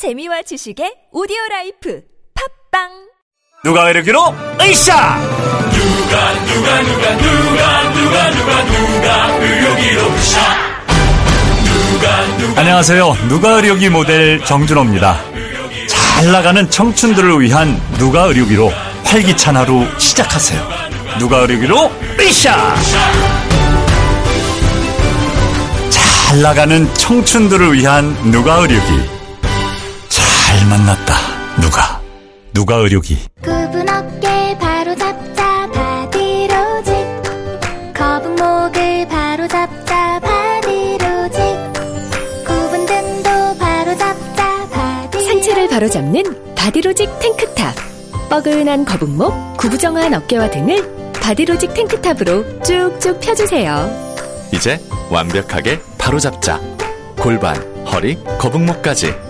재미와 지식의 오디오 라이프. 팟빵! 누가 의료기로? 으쌰! 누가 누가 누가 누가 누가 누가 누가 의료기로 으쌰! 누가 누가 안녕하세요. 누가 의료기 모델 정준호입니다. 잘 나가는 청춘들을 위한 누가 의료기로 활기찬 하루 시작하세요. 누가 의료기로? 으쌰! 잘 나가는 청춘들을 위한 누가 의료기 잘 만났다. 누가? 누가 의료기? 굽은 어깨 바로 잡자 바디로직 거북목을 바로 잡자 바디로직 굽은 등도 바로 잡자 바디 상체를 바로 잡는 바디로직 탱크탑. 뻐근한 거북목, 구부정한 어깨와 등을 바디로직 탱크탑으로 쭉쭉 펴주세요. 이제 완벽하게 바로 잡자. 골반, 허리, 거북목까지.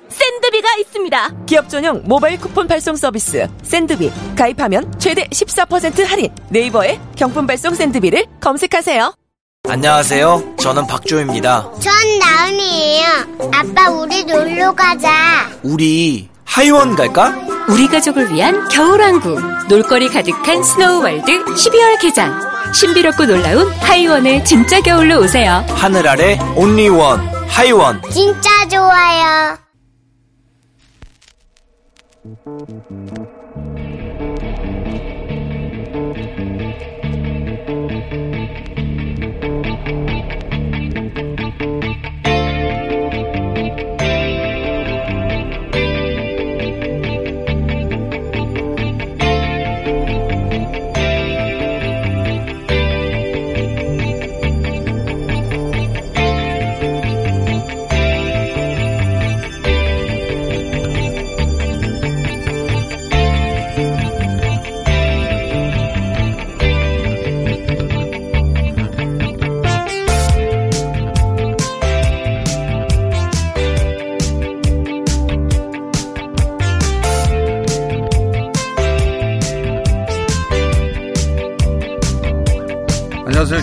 샌드비가 있습니다. 기업 전용 모바일 쿠폰 발송 서비스 샌드비 가입하면 최대 14% 할인. 네이버에 경품 발송 샌드비를 검색하세요. 안녕하세요. 저는 박조입니다. 전 나은이에요 아빠 우리 놀러 가자 우리 하이원 갈까? 우리 가족을 위한 겨울왕국 놀거리 가득한 스노우월드 12월 개장 신비롭고 놀라운 하이원의 진짜 겨울로 오세요 하늘 아래 온리원 하이원. 진짜 좋아요 Thank you.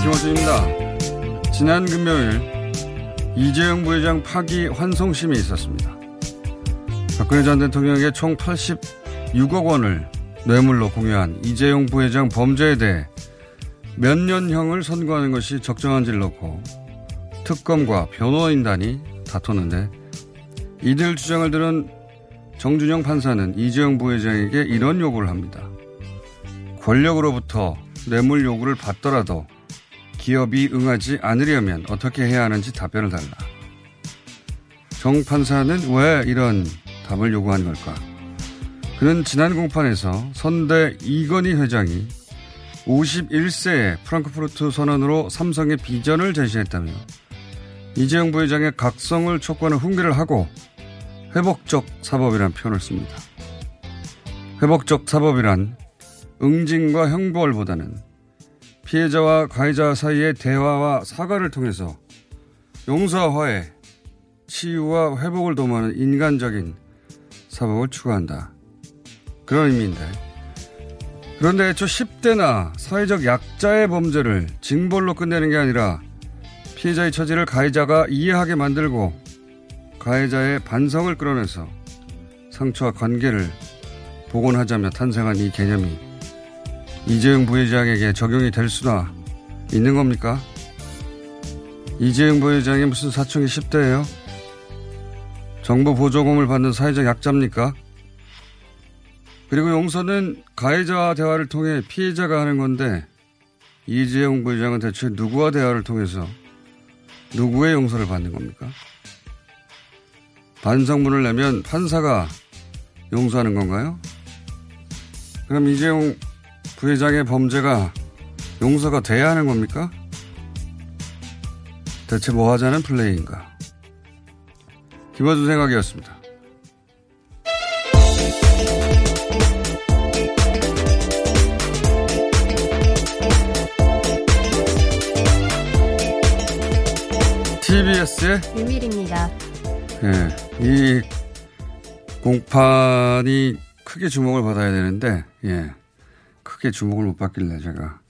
김호준입니다. 지난 금요일 이재용 부회장 파기 환송심이 있었습니다. 박근혜 전 대통령에게 총 86억 원을 뇌물로 공유한 이재용 부회장 범죄에 대해 몇 년형을 선고하는 것이 적정한지를 놓고 특검과 변호인단이 다퉜는데 이들 주장을 들은 정준영 판사는 이재용 부회장에게 이런 요구를 합니다. 권력으로부터 뇌물 요구를 받더라도 기업이 응하지 않으려면 어떻게 해야 하는지 답변을 달라. 정 판사는 왜 이런 답을 요구한 걸까? 그는 지난 공판에서 선대 이건희 회장이 51세에 프랑크푸르트 선언으로 삼성의 비전을 제시했다며 이재용 부회장의 각성을 촉구하는 훈계를 하고 회복적 사법이라는 표현을 씁니다. 회복적 사법이란 응징과 형벌보다는 피해자와 가해자 사이의 대화와 사과를 통해서 용서와 화해, 치유와 회복을 도모하는 인간적인 사법을 추구한다. 그런 의미인데. 그런데 애초 10대나 사회적 약자의 범죄를 징벌로 끝내는 게 아니라 피해자의 처지를 가해자가 이해하게 만들고 가해자의 반성을 끌어내서 상처와 관계를 복원하자며 탄생한 이 개념이 이재용 부회장에게 적용이 될 수나 있는 겁니까? 이재용 부회장이 무슨 사춘기 10대예요? 정부 보조금을 받는 사회적 약자입니까? 그리고 용서는 가해자와 대화를 통해 피해자가 하는 건데 이재용 부회장은 대체 누구와 대화를 통해서 누구의 용서를 받는 겁니까? 반성문을 내면 판사가 용서하는 건가요? 그럼 이재용 부회장의 범죄가 용서가 돼야 하는 겁니까? 대체 뭐 하자는 플레이인가? 김화준 생각이었습니다. TBS의 유밀입니다. 예, 이 공판이 크게 주목을 받아야 되는데, 예, 크게 주목을 못 받길래 제가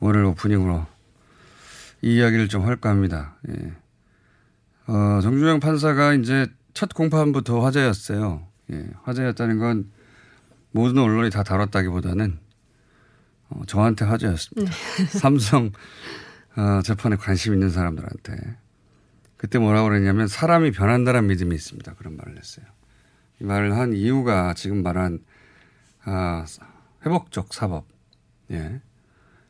월요일 오프닝으로 이 이야기를 좀 할까 합니다. 예. 어, 정준영 판사가 이제 첫 공판부터 화제였어요. 예, 화제였다는 건 모든 언론이 다 다뤘다기보다는 어, 저한테 화제였습니다. 삼성 어, 재판에 관심 있는 사람들한테. 그때 뭐라고 그랬냐면 사람이 변한다는 믿음이 있습니다. 그런 말을 했어요. 이 말을 한 이유가 지금 말한 아, 회복적 사법. 예.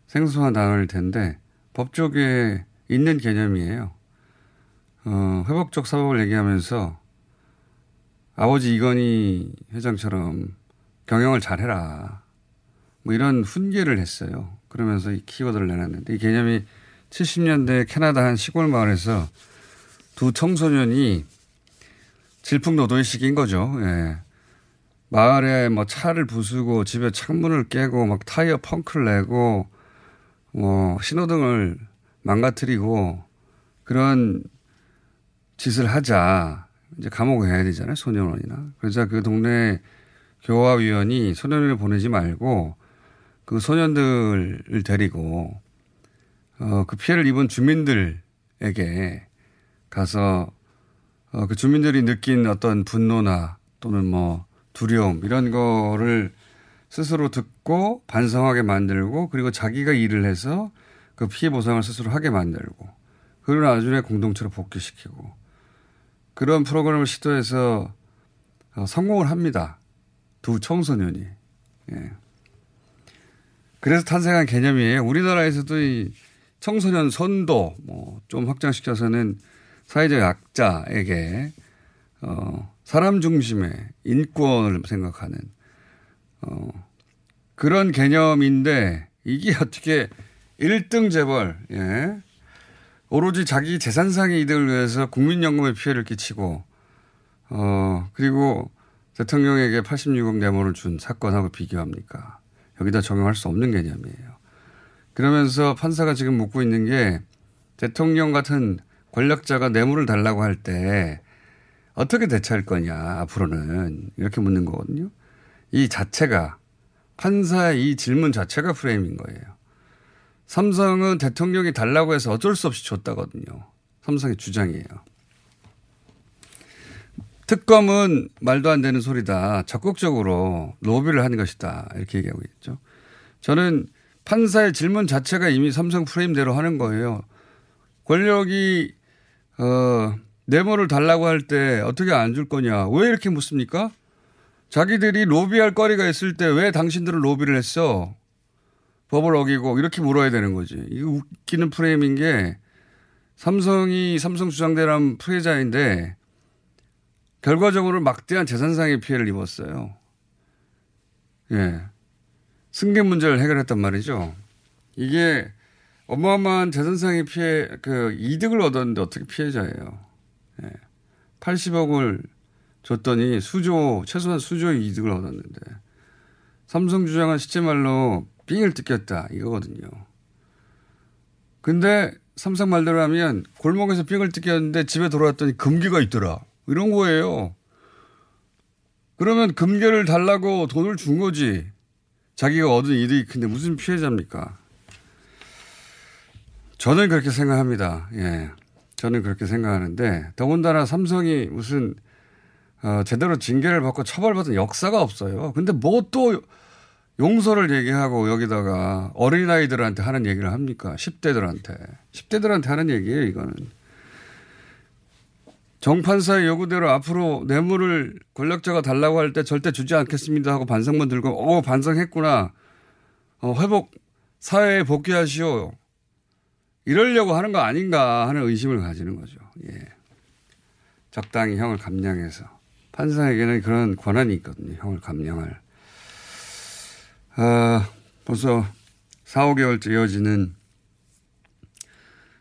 생소한 단어일 텐데 법조계에 있는 개념이에요. 어, 회복적 사법을 얘기하면서 아버지 이건희 회장처럼 경영을 잘해라. 뭐 이런 훈계를 했어요. 그러면서 이 키워드를 내놨는데 이 개념이 70년대 캐나다 한 시골 마을에서 두 청소년이 질풍노도의 시기인 거죠. 예. 마을에 뭐 차를 부수고 집에 창문을 깨고 막 타이어 펑크를 내고 뭐 신호등을 망가뜨리고 그런 짓을 하자. 이제 감옥에 가야 되잖아요. 소년원이나. 그래서 그 동네 교화위원이 소년원을 보내지 말고 그 소년들을 데리고 어, 그 피해를 입은 주민들에게 가서 어, 그 주민들이 느낀 어떤 분노나 또는 뭐 두려움 이런 거를 스스로 듣고 반성하게 만들고 그리고 자기가 일을 해서 그 피해 보상을 스스로 하게 만들고 그걸 나중에 공동체로 복귀시키고 그런 프로그램을 시도해서 어, 성공을 합니다. 두 청소년이. 예. 그래서 탄생한 개념이에요. 우리나라에서도 이 청소년 선도 뭐 좀 확장시켜서는 사회적 약자에게 어 사람 중심의 인권을 생각하는 어 그런 개념인데 이게 어떻게 1등 재벌 예. 오로지 자기 재산상의 이득을 위해서 국민연금에 피해를 끼치고 어 그리고 대통령에게 86억 뇌물을 준 사건하고 비교합니까? 여기다 적용할 수 없는 개념이에요. 그러면서 판사가 지금 묻고 있는 게 대통령 같은 권력자가 뇌물을 달라고 할 때 어떻게 대처할 거냐 앞으로는 이렇게 묻는 거거든요. 이 자체가 판사의 이 질문 자체가 프레임인 거예요. 삼성은 대통령이 달라고 해서 어쩔 수 없이 줬다거든요. 삼성의 주장이에요. 특검은 말도 안 되는 소리다. 적극적으로 로비를 하는 것이다. 이렇게 얘기하고 있죠. 저는 판사의 질문 자체가 이미 삼성 프레임대로 하는 거예요. 권력이 어, 뇌물을 달라고 할 때 어떻게 안 줄 거냐. 왜 이렇게 묻습니까? 자기들이 로비할 거리가 있을 때 왜 당신들은 로비를 했어? 법을 어기고 이렇게 물어야 되는 거지. 이거 웃기는 프레임인 게 삼성이 삼성 주장대란 피해자인데 결과적으로 막대한 재산상의 피해를 입었어요. 예. 승계 문제를 해결했단 말이죠. 이게 어마어마한 재산상의 피해, 그 이득을 얻었는데 어떻게 피해자예요. 예. 80억을 줬더니 수조, 최소한 수조의 이득을 얻었는데 삼성 주장은 실제 말로 삥을 뜯겼다 이거거든요. 근데 삼성 말대로 하면 골목에서 삥을 뜯겼는데 집에 돌아왔더니 금괴가 있더라. 이런 거예요. 그러면 금괴를 달라고 돈을 준 거지. 자기가 얻은 이득이 큰데 무슨 피해자입니까? 저는 그렇게 생각합니다. 예. 저는 그렇게 생각하는데 더군다나 삼성이 무슨 어, 제대로 징계를 받고 처벌받은 역사가 없어요. 근데 뭐 또 용서를 얘기하고 여기다가 어린아이들한테 하는 얘기를 합니까? 10대들한테. 10대들한테 하는 얘기예요, 이거는. 정판사의 요구대로 앞으로 뇌물을 권력자가 달라고 할 때 절대 주지 않겠습니다 하고 반성문 들고, 어, 반성했구나. 어, 회복, 사회에 복귀하시오. 이러려고 하는 거 아닌가 하는 의심을 가지는 거죠. 예. 적당히 형을 감량해서. 판사에게는 그런 권한이 있거든요. 형을 감량할. 아, 벌써 4, 5개월째 이어지는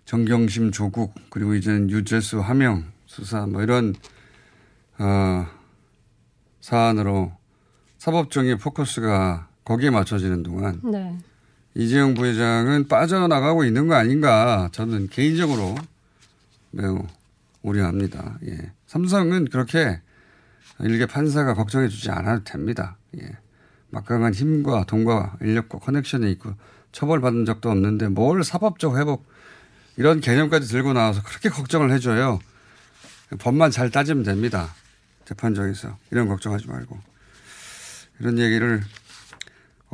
정경심 조국, 그리고 이제는 유재수 하명 수사, 뭐 이런, 어, 사안으로 사법정의 포커스가 거기에 맞춰지는 동안 네. 이재용 부회장은 빠져나가고 있는 거 아닌가 저는 개인적으로 매우 우려합니다. 예. 삼성은 그렇게 일개 판사가 걱정해 주지 않아도 됩니다. 예. 막강한 힘과 돈과 인력과 커넥션이 있고 처벌받은 적도 없는데 뭘 사법적 회복 이런 개념까지 들고 나와서 그렇게 걱정을 해줘요. 법만 잘 따지면 됩니다. 재판정에서. 이런 걱정하지 말고. 이런 얘기를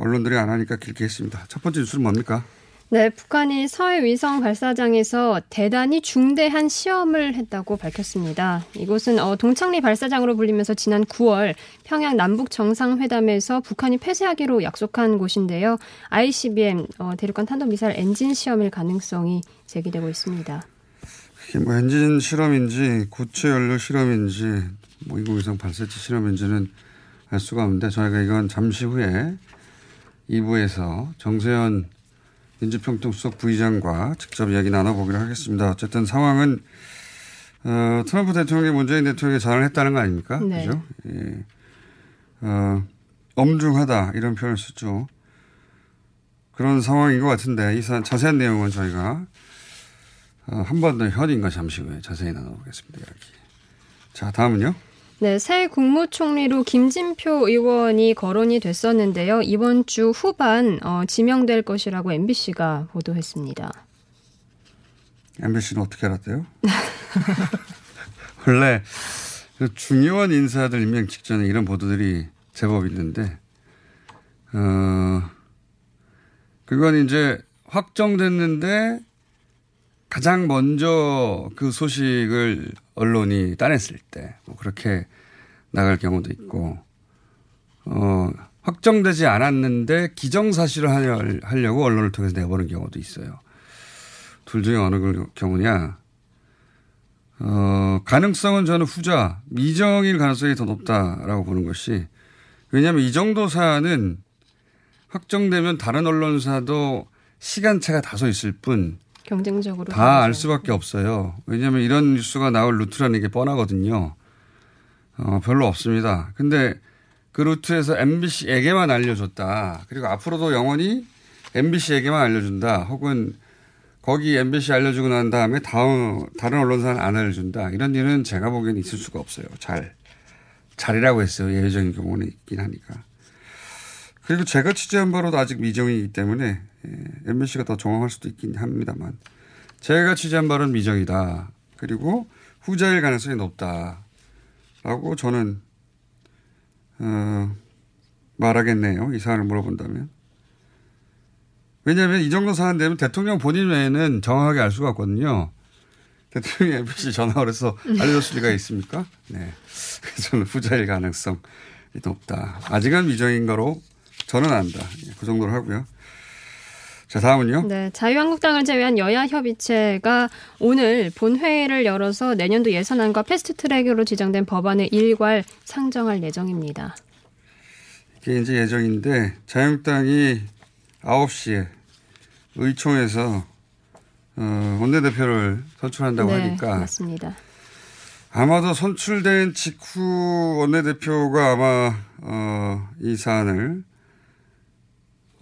언론들이 안 하니까 길게 했습니다. 첫 번째 뉴스는 뭡니까? 네, 북한이 서해 위성 발사장에서 대단히 중대한 시험을 했다고 밝혔습니다. 이곳은 어, 동창리 발사장으로 불리면서 지난 9월 평양 남북 정상회담에서 북한이 폐쇄하기로 약속한 곳인데요. ICBM 어, 대륙간 탄도 미사일 엔진 시험일 가능성이 제기되고 있습니다. 이게 뭐 엔진 실험인지 고체 연료 실험인지 뭐 인공위성 발사체 실험인지는 알 수가 없는데 저희가 이건 잠시 후에 2부에서 정세현 민주평통수석 부의장과 직접 이야기 나눠보기로 하겠습니다. 어쨌든 상황은 어, 트럼프 대통령이 문재인 대통령에 전화를 했다는 거 아닙니까? 네. 그죠? 예. 어, 엄중하다 이런 표현을 쓰죠. 그런 상황인 것 같은데 이 사, 자세한 내용은 저희가 어, 한 번 더 현인과 잠시 후에 자세히 나눠보겠습니다. 이야기. 자 다음은요. 네, 새 국무총리로 김진표 의원이 거론이 됐었는데요. 이번 주 후반 어, 지명될 것이라고 MBC가 보도했습니다. MBC는 어떻게 알았대요? 원래 그 중요한 인사들 임명 직전에 이런 보도들이 제법 있는데, 어, 그건 이제 확정됐는데 가장 먼저 그 소식을 언론이 따냈을 때, 뭐 그렇게 나갈 경우도 있고, 어, 확정되지 않았는데 기정사실을 하려- 하려고 언론을 통해서 내보는 경우도 있어요. 둘 중에 어느 걸- 경우냐. 어, 가능성은 저는 후자, 미정일 가능성이 더 높다라고 보는 것이, 왜냐하면 이 정도 사안은 확정되면 다른 언론사도 시간차가 다소 있을 뿐, 경쟁적으로 다 알 수밖에 없어요. 왜냐하면 이런 뉴스가 나올 루트라는 게 뻔하거든요. 어, 별로 없습니다. 근데 그 루트에서 MBC에게만 알려줬다. 그리고 앞으로도 영원히 MBC에게만 알려준다. 혹은 거기 MBC 알려주고 난 다음에 다음, 다른 언론사는 안 알려준다. 이런 일은 제가 보기엔 있을 수가 없어요. 잘. 잘이라고 했어요. 예외적인 경우는 있긴 하니까. 그리고 제가 취재한 바로도 아직 미정이기 때문에 예, MBC가 더 정확할 수도 있긴 합니다만 제가 취재한 바로는 미정이다. 그리고 후자일 가능성이 높다라고 저는 어, 말하겠네요. 이 사안을 물어본다면. 왜냐하면 이 정도 사안 되면 대통령 본인 외에는 정확하게 알 수가 없거든요. 대통령이 MBC 전화를 해서 알려줬을 리가 있습니까? 네. 저는 후자일 가능성이 높다. 아직은 미정인 거로 저는 안다. 예, 그 정도로 하고요. 자, 다음은요. 네, 자유한국당을 제외한 여야 협의체가 오늘 본회의를 열어서 내년도 예산안과 패스트트랙으로 지정된 법안의 일괄 상정할 예정입니다. 이게 이제 예정인데 자유한국당이 9시에 의총에서 어, 원내대표를 선출한다고 네, 하니까 맞습니다. 아마도 선출된 직후 원내대표가 아마 어, 이 사안을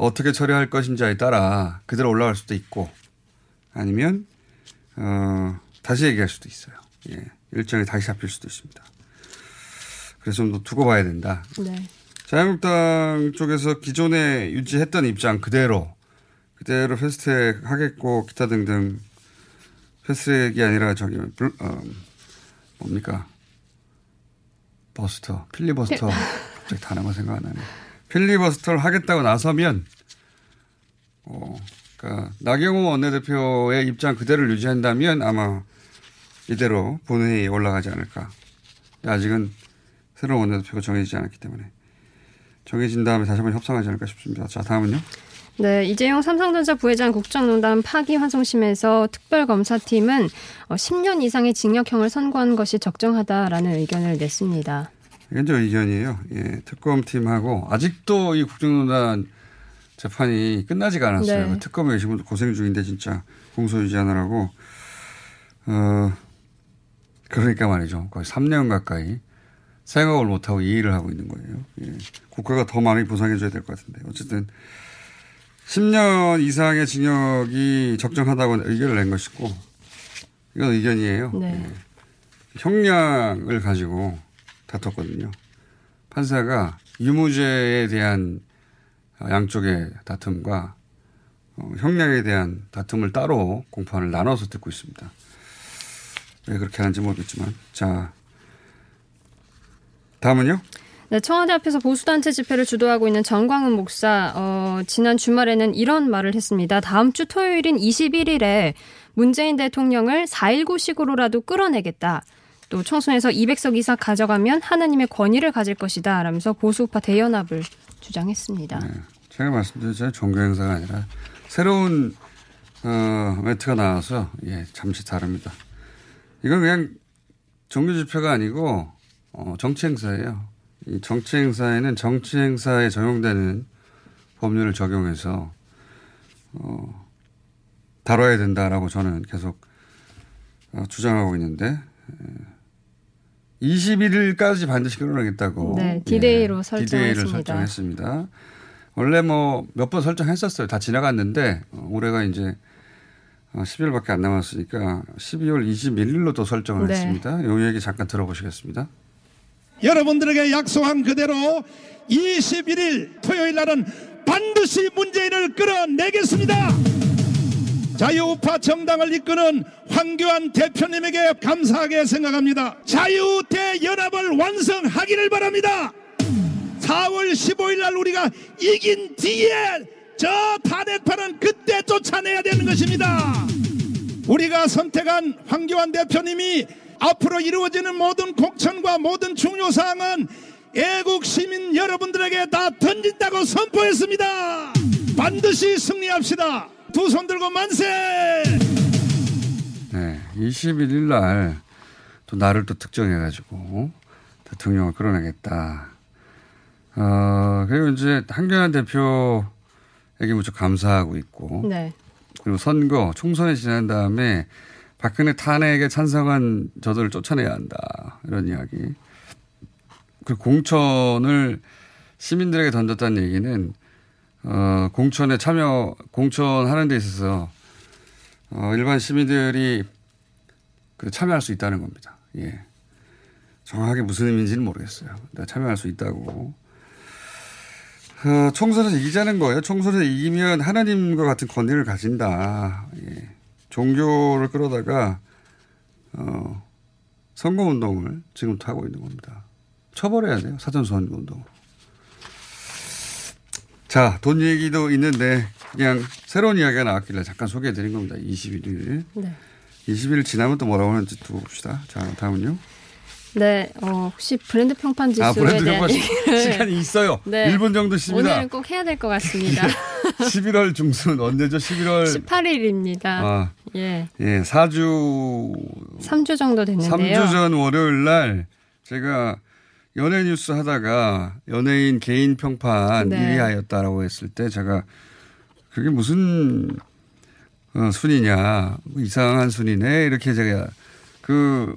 어떻게 처리할 것인지에 따라 그대로 올라갈 수도 있고 아니면 어, 다시 얘기할 수도 있어요. 예, 일정이 다시 잡힐 수도 있습니다. 그래서 좀 더 두고 봐야 된다. 네. 자유한국당 쪽에서 기존에 유지했던 입장 그대로 그대로 패스트트랙 하겠고 기타 등등 패스트트랙이 아니라 저기 블- 어, 뭡니까 버스터 필리버스터 갑자기 단어가 생각 안 나네 필리버스터를 하겠다고 나서면 어 그러니까 나경원 원내대표의 입장 그대로를 유지한다면 아마 이대로 본회의에 올라가지 않을까 아직은 새로운 원내대표가 정해지지 않았기 때문에 정해진 다음에 다시 한번 협상하지 않을까 싶습니다. 자, 다음은요. 네, 이재용 삼성전자 부회장 국정농단 파기환송심에서 특별검사팀은 어, 10년 이상의 징역형을 선고한 것이 적정하다라는 의견을 냈습니다. 이건 저 의견이에요. 예, 특검팀하고 아직도 이 국정농단 재판이 끝나지가 않았어요. 네. 계신 분들 고생 중인데 진짜 공소 유지하느라고. 어, 그러니까 말이죠. 거의 3년 가까이 생각을 못하고 이 일을 하고 있는 거예요. 예. 국가가 더 많이 보상해줘야 될 것 같은데. 어쨌든 10년 이상의 징역이 적정하다고 의견을 낸 것이고 이건 의견이에요. 네. 예. 형량을 가지고 다퉜거든요. 판사가 유무죄에 대한 양쪽의 다툼과 어, 형량에 대한 다툼을 따로 공판을 나눠서 듣고 있습니다. 왜 그렇게 하는지 모르겠지만. 자, 다음은요? 네, 청와대 앞에서 보수단체 집회를 주도하고 있는 정광훈 목사, 어, 지난 주말에는 이런 말을 했습니다. 다음 주 토요일인 21일에 문재인 대통령을 4.19식으로라도 끌어내겠다. 또 총선에서 200석 이상 가져가면 하나님의 권위를 가질 것이다. 라면서 보수우파 대연합을 주장했습니다. 네, 제가 말씀드렸잖아요. 종교 행사가 아니라 새로운 어, 매트가 나와서 예, 잠시 다릅니다. 이건 그냥 종교 집회가 아니고 어, 정치 행사예요. 이 정치 행사에는 정치 행사에 적용되는 법률을 적용해서 어, 다뤄야 된다라고 저는 계속 어, 주장하고 있는데 21일까지 반드시 끌어내겠다고. 네, 디데이로 예, 설정했습니다. 설정했습니다. 원래 뭐 몇 번 설정했었어요. 다 지나갔는데 어, 올해가 이제 10일밖에 안 남았으니까 12월 21일로 또 설정을 네. 했습니다. 이 얘기 잠깐 들어보시겠습니다. 여러분들에게 약속한 그대로 21일 토요일 날은 반드시 문재인을 끌어내겠습니다. 자유우파 정당을 이끄는 황교안 대표님에게 감사하게 생각합니다. 자유대연합을 완성하기를 바랍니다. 4월 15일 날 우리가 이긴 뒤에 저 탄핵파는 그때 쫓아내야 되는 것입니다. 우리가 선택한 황교안 대표님이 앞으로 이루어지는 모든 공천과 모든 중요 사항은 애국 시민 여러분들에게 다 던진다고 선포했습니다. 반드시 승리합시다. 두 손 들고 만세! 네, 21일 날 또 나를 또 특정해가지고 대통령을 끌어내겠다. 어, 그리고 이제 한경환 대표에게 무척 감사하고 있고. 네. 그리고 선거, 총선에 지난 다음에 박근혜 탄핵에 찬성한 저들을 쫓아내야 한다. 이런 이야기. 그 공천을 시민들에게 던졌다는 얘기는 어, 공천에 참여, 공천하는 데 있어서 어, 일반 시민들이 그 참여할 수 있다는 겁니다. 예. 정확하게 무슨 의미인지는 모르겠어요. 참여할 수 있다고. 어, 총선에서 이기자는 거예요. 총선에서 이기면 하나님과 같은 권위를 가진다. 예. 종교를 끌어다가 어, 선거운동을 지금부터 하고 있는 겁니다. 처벌해야 돼요. 사전선거운동. 자, 돈 얘기도 있는데 그냥 새로운 이야기가 나왔길래 잠깐 소개해 드린 겁니다. 21일. 네. 20일 지나면 또 뭐라고 하는지 두고 봅시다. 자, 다음은요. 네, 어, 혹시 브랜드 평판 지수에 아, 브랜드 대한 평판 시간이 있어요. 네. 1분 정도 있습니다. 오늘은 꼭 해야 될 것 같습니다. 11월 중순 언제죠? 11월 18일입니다. 아, 예. 예, 4주 3주 정도 됐는데요. 3주 전 월요일 날 제가 연예 뉴스 하다가 연예인 개인 평판 네. 1위 하였다라고 했을 때 제가 그게 무슨 어, 순위냐 뭐 이상한 순위네 이렇게 제가 그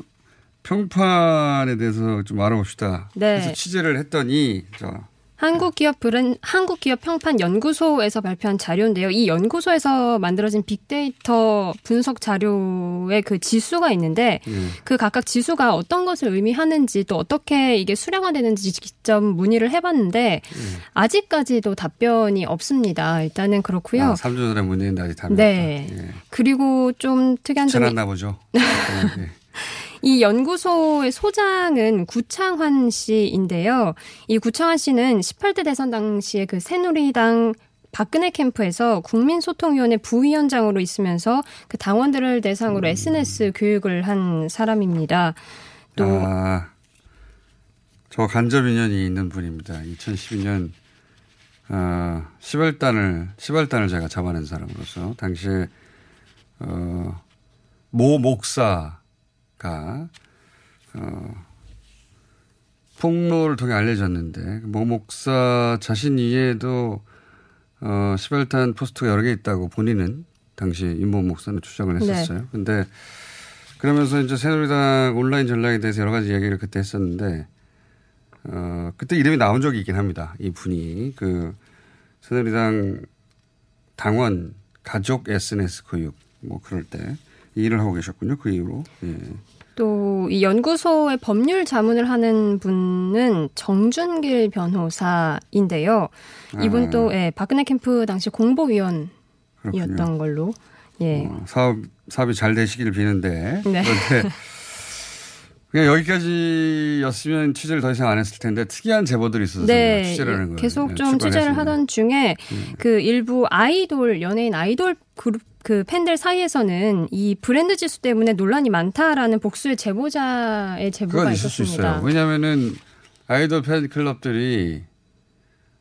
평판에 대해서 좀 알아봅시다. 네. 그래서 취재를 했더니 자 한국기업 브랜 한국기업 평판 연구소에서 발표한 자료인데요. 이 연구소에서 만들어진 빅데이터 분석 자료의 그 지수가 있는데 음. 그 각각 지수가 어떤 것을 의미하는지 또 어떻게 이게 수량화되는지 직접 문의를 해봤는데 음. 아직까지도 답변이 없습니다. 일단은 그렇고요. 아, 3주 전에 문의했는데 아직 답변이 네. 없다. 예. 그리고 좀 특이한 점이 지났나 보죠. 네. 이 연구소의 소장은 구창환 씨인데요. 이 구창환 씨는 18대 대선 당시에 그 새누리당 박근혜 캠프에서 국민소통위원회 부위원장으로 있으면서 그 당원들을 대상으로 SNS 교육을 한 사람입니다. 또 아, 저 간접 인연이 있는 분입니다. 2012년 어, 10월단을 10월단을 제가 잡아낸 사람으로서 당시에 어, 모 목사 가 어, 폭로를 통해 알려졌는데 모 목사 자신 이에도 어, 시발탄 포스트가 여러 개 있다고 본인은 당시 임모 목사는 주장을 네. 했었어요. 네. 근데 그러면서 이제 새누리당 온라인 전략에 대해서 여러 가지 이야기를 그때 했었는데 어, 그때 이름이 나온 적이 있긴 합니다. 이 분이 그 새누리당 당원 가족 SNS 교육 뭐 그럴 때 일을 하고 계셨군요. 그 이후로. 예. 또 이 연구소의 법률 자문을 하는 분은 정준길 변호사인데요. 이분 아. 또 예, 박근혜 캠프 당시 공보위원이었던 그렇군요. 걸로. 예. 어, 사업 사업이 잘 되시기를 비는데 네. 그런데 그냥 여기까지였으면 취재를 더 이상 안 했을 텐데 특이한 제보들이 있어서 네, 취재를 하는 거예요. 계속 네, 좀 취재를. 하던 중에 그 일부 아이돌 연예인 아이돌 그룹 그 팬들 사이에서는 이 브랜드 지수 때문에 논란이 많다라는 복수의 제보자의 제보가 그건 있을 수 있었습니다. 왜냐하면은 아이돌 팬클럽들이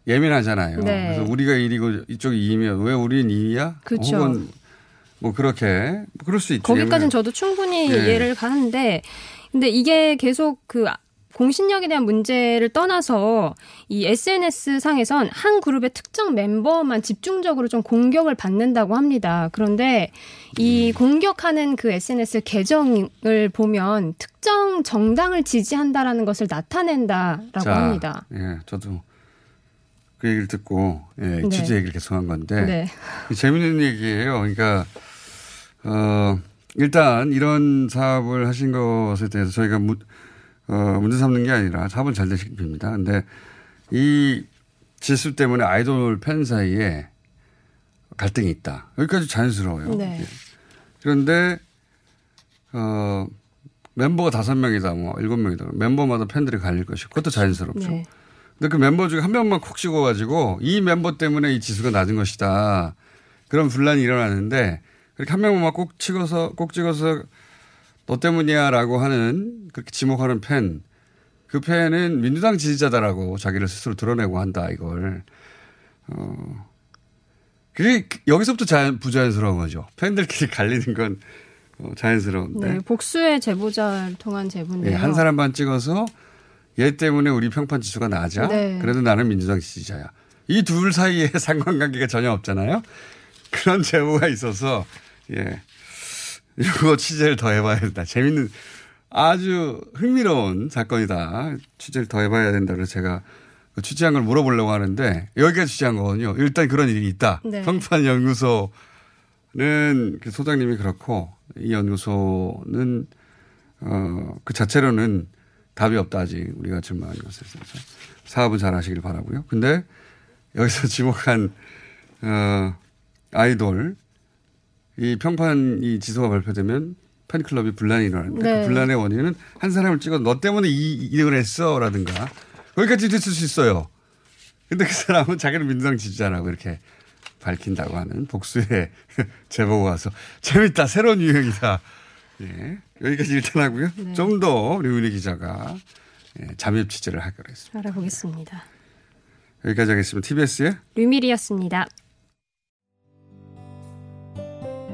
예민하잖아요. 네. 그래서 우리가 1위고 이쪽이 2위면 왜 우리는 2위야? 그쵸. 혹은 뭐 그렇게 뭐 그럴 수 있죠. 거기까지는 저도 충분히 예. 이해를 가는데 근데 이게 계속 그 공신력에 대한 문제를 떠나서 이 SNS 상에선 한 그룹의 특정 멤버만 집중적으로 좀 공격을 받는다고 합니다. 그런데 이 음. 공격하는 그 SNS 계정을 보면 특정 정당을 지지한다라는 것을 나타낸다라고 자, 합니다. 예, 저도 그 얘기를 듣고 예, 네. 취재 얘기를 계속 한 건데 네. 재밌는 얘기예요. 그러니까 어, 일단 이런 사업을 하신 것에 대해서 저희가 무, 어, 문제 삼는 게 아니라 사업은 잘 되시길 빕니다. 근데 이 지수 때문에 아이돌 팬 사이에 갈등이 있다. 여기까지 자연스러워요. 네. 예. 그런데 어, 멤버가 다섯 명이다, 뭐 일곱 명이다. 멤버마다 팬들이 갈릴 것이고 그것도 자연스럽죠. 네. 근데 그 멤버 중에 한 명만 콕 찍어가지고 이 멤버 때문에 이 지수가 낮은 것이다. 그런 분란이 일어나는데 그렇게 한 명만 꼭 찍어서 꼭 찍어서 너 때문이야라고 하는 그렇게 지목하는 팬. 그 팬은 민주당 지지자다라고 자기를 스스로 드러내고 한다 이걸. 어. 그게 여기서부터 자연, 부자연스러운 거죠. 팬들끼리 갈리는 건 어, 자연스러운데. 네, 복수의 제보자를 통한 제보인데요. 예, 한 사람만 찍어서 얘 때문에 우리 평판 지수가 낮아. 네. 그래도 나는 민주당 지지자야. 이 둘 사이에 상관관계가 전혀 없잖아요. 그런 제보가 있어서 예. 이거 취재를 더 해봐야 된다. 재밌는 아주 흥미로운 사건이다. 취재를 더 해봐야 된다. 그래서 제가 그 취재한 걸 물어보려고 하는데 여기까지 취재한 거거든요. 일단 그런 일이 있다. 네. 평판 연구소는 그 소장님이 그렇고 이 연구소는 어, 그 자체로는 답이 없다 아직 우리가 질문하는 것에 있어서 사업은 잘 하시길 바라고요. 근데 여기서 지목한 어, 아이돌 이 평판 이 지수가 발표되면 팬클럽이 분란이 일어나는데 네. 그 분란의 원인은 한 사람을 찍어 너 때문에 이 이걸 했어라든가 거기까지 됐을 수 있어요. 근데 그 사람은 자기는 민주당 지지자라고 이렇게 밝힌다고 하는 복수의 제보가 와서 재밌다 새로운 유형이다. 예. 여기까지 일단 하고요. 네. 좀더 우리 윤희 기자가 예, 잠입 취재를 하기로 했습니다. 알아보겠습니다. 여기까지 하겠습니다. TBS의 류밀이었습니다.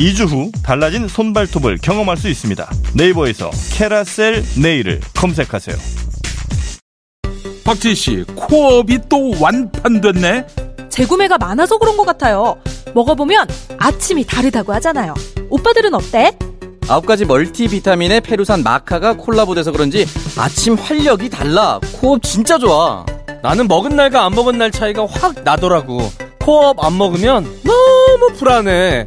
2주 후 달라진 손발톱을 경험할 수 있습니다 네이버에서 캐라셀 네일을 검색하세요 박진 씨, 코업이 또 완판됐네. 재구매가 많아서 그런 것 같아요. 먹어보면 아침이 다르다고 하잖아요. 오빠들은 어때? 아홉 가지 멀티비타민에 페루산 마카가 콜라보돼서 그런지 아침 활력이 달라. 코업 진짜 좋아. 나는 먹은 날과 안 먹은 날 차이가 확 나더라고. 코업 안 먹으면 너무 불안해.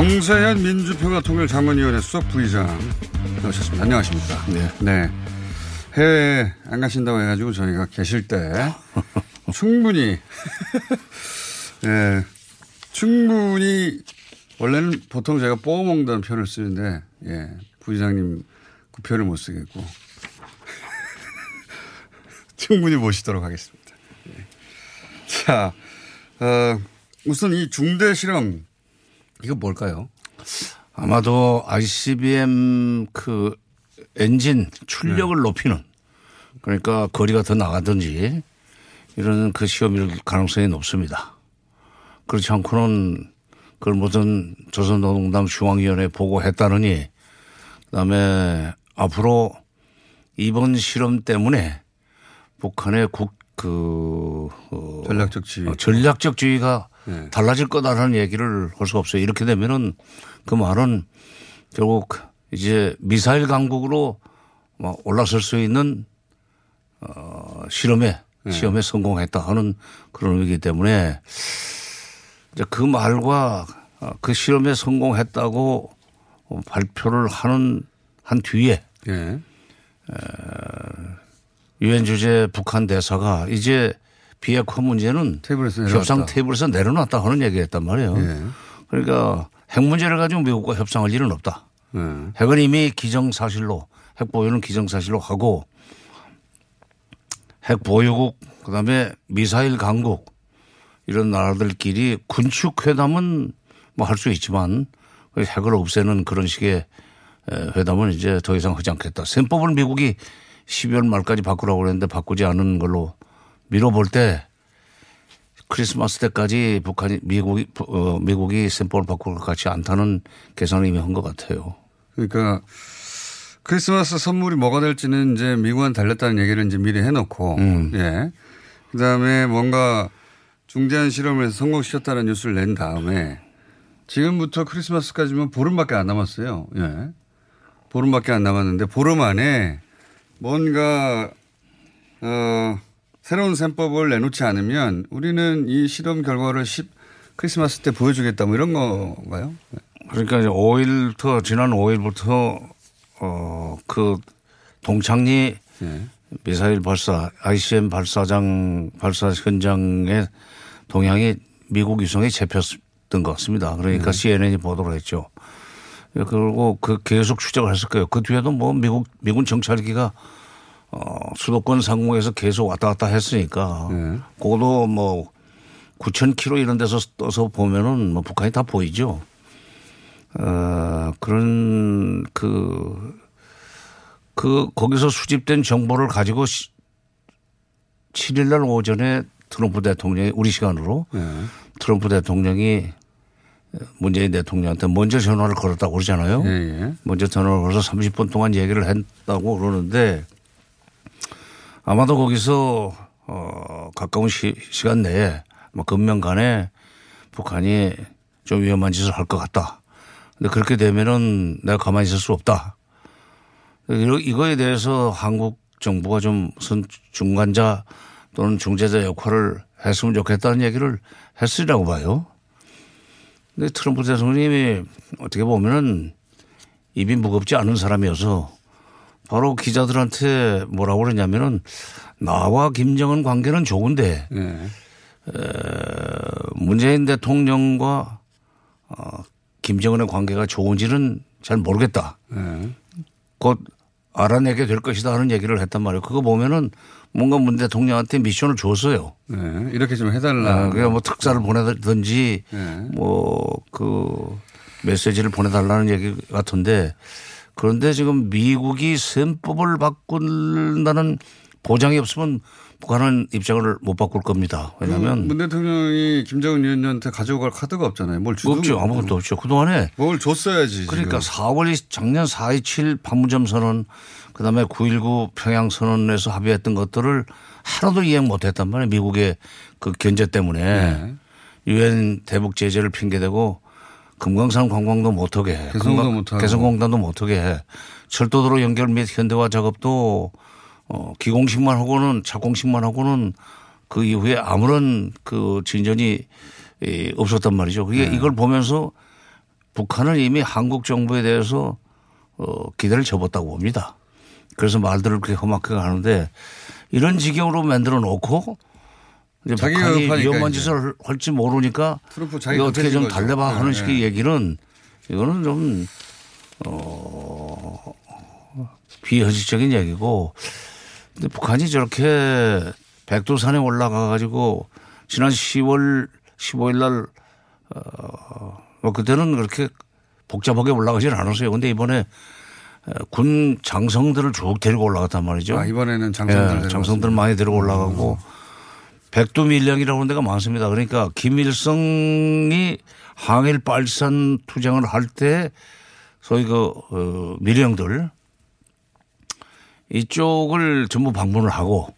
정세현 민주평화통일 자문위원회 수석 부의장 나오셨습니다. 안녕하십니까. 네. 네. 해외에 안 가신다고 해가지고 저희가 계실 때 충분히, 예, 충분히 원래는 보통 제가 뽑아먹는다는 표현을 쓰는데, 예, 부의장님 그 표현을 못 쓰겠고. 충분히 모시도록 하겠습니다. 예. 자, 어, 우선 이 중대 실험, 이거 뭘까요? 아마도 ICBM 그 엔진 출력을 네. 높이는 그러니까 거리가 더 나가든지 이런 그 시험일 가능성이 높습니다. 그렇지 않고는 그걸 무슨 조선노동당 중앙위원회에 보고했다느니 그다음에 앞으로 이번 실험 때문에 북한의 국, 그, 어, 전략적 지위. 어, 전략적 지위가 네. 달라질 거다라는 얘기를 할 수가 없어요. 이렇게 되면은 그 말은 결국 이제 미사일 강국으로 막 올라설 수 있는 어, 실험에 네. 시험에 성공했다 하는 그런 의미이기 때문에 이제 그 말과 어, 그 실험에 성공했다고 어, 발표를 하는 한 뒤에 예. 유엔 주재 북한 대사가 이제 비핵화 문제는 테이블에서 협상. 테이블에서 내려놨다 하는 얘기했단 말이에요. 예. 그러니까 핵 문제를 가지고 미국과 협상할 일은 없다. 예. 핵은 이미 기정사실로 핵 보유는 기정사실로 하고 핵 보유국 그다음에 미사일 강국 이런 나라들끼리 군축 회담은 뭐 할 수 있지만 그 핵을 없애는 그런 식의 에, 회담은 이제 더 이상 하지 않겠다. 셈법을 미국이 12월 말까지 바꾸라고 그랬는데 바꾸지 않은 걸로 미뤄볼 때 크리스마스 때까지 북한이 미국이 어, 미국이 셈법을 바꿀 것 같지 않다는 계산을 이미 한 것 같아요. 그러니까 크리스마스 선물이 뭐가 될지는 이제 미국한테 달렸다는 얘기를 이제 미리 해놓고, 음. 예. 그 다음에 뭔가 중대한 실험을 해서 성공시켰다는 뉴스를 낸 다음에 지금부터 크리스마스까지면 보름밖에 안 남았어요. 예. 보름밖에 안 남았는데 보름 안에 뭔가, 어, 새로운 셈법을 내놓지 않으면 우리는 이 실험 결과를 10, 크리스마스 때 보여주겠다 뭐 이런 건가요? 그러니까 이제 5일부터 지난 5일부터 어 그 동창리 미사일 발사 ICM 발사장 발사 현장의 동향이 미국 위성에 잡혔던 것 같습니다. 그러니까 네. CNN이 보도를 했죠. 그리고 그 계속 추적을 했을 거예요. 그 뒤에도 뭐 미국 미군 정찰기가 어 수도권 상공에서 계속 왔다 갔다 했으니까 그것도 뭐 9천 킬로 이런 데서 떠서 보면은 뭐 북한이 다 보이죠. 어, 그런 그, 그, 거기서 수집된 정보를 가지고 7일 날 오전에 트럼프 대통령이 우리 시간으로 트럼프 대통령이 문재인 대통령한테 먼저 전화를 걸었다고 그러잖아요. 예, 먼저 전화를 걸어서 30분 동안 얘기를 했다고 그러는데 아마도 거기서 어, 가까운 시, 시간 내에 뭐 금명간에 북한이 좀 위험한 짓을 할 것 같다. 근데 그렇게 되면은 내가 가만히 있을 수 없다. 이거- 이거에 대해서 한국 정부가 좀 무슨 중간자 또는 중재자 역할을 했으면 좋겠다는 얘기를 했으리라고 봐요. 근데 트럼프 대통령이 어떻게 보면은 입이 무겁지 않은 사람이어서 바로 기자들한테 뭐라고 그러냐면은 나와 김정은 관계는 좋은데 에, 문재인 대통령과 어, 김정은의 관계가 좋은지는 잘 모르겠다. 곧 알아내게 될 것이다 하는 얘기를 했단 말이에요. 그거 보면은 뭔가 문 대통령한테 미션을 줬어요. 네, 이렇게 좀 해달라. 아, 그냥 뭐 특사를 보내든지 네. 뭐그 메시지를 보내달라는 얘기 같은데 그런데 지금 미국이 셈법을 바꾼다는 보장이 없으면 북한은 입장을 못 바꿀 겁니다. 왜냐하면 문 대통령이 김정은 위원장한테 가져갈 카드가 없잖아요. 뭘 주든 없죠. 아무것도 없죠. 그동안에 뭘 줬어야지. 그러니까 지금. 4월 작년 4.27 판문점 선언 그다음에 9.19 평양 선언에서 합의했던 것들을 하나도 이행 못했단 말이에요. 미국의 그 견제 때문에 네. 유엔 대북 제재를 핑계대고 금강산 관광도 못하게 해. 개성도 못하고. 개성공단도 못하게 해. 철도도로 연결 및 현대화 작업도 어, 기공식만 하고는 착공식만 하고는 그 이후에 아무런 그 진전이 이, 없었단 말이죠. 그게 네. 이걸 보면서 북한은 이미 한국 정부에 대해서 어, 기대를 접었다고 봅니다. 그래서 말들을 그렇게 험악하게 하는데 이런 지경으로 만들어 놓고 자기가 북한이 급하니까 위험한 이제. 짓을 할지 모르니까 이거 어떻게 좀 거죠. 달래봐 하는 네, 식의 네. 얘기는 이거는 좀 어, 비현실적인 얘기고 근데 북한이 저렇게 백두산에 올라가 가지고 지난 10월 15일 날 어, 뭐 그때는 그렇게 복잡하게 올라가지는 않았어요. 근데 이번에 어, 군 장성들을 쭉 데리고 올라갔단 말이죠. 아, 이번에는 장성들 예, 장성들 많이 데리고 올라가고 백두 밀령이라고 하는 데가 많습니다. 그러니까 김일성이 항일 빨산 투쟁을 할 때 소위 그 어, 밀령들 이쪽을 전부 방문을 하고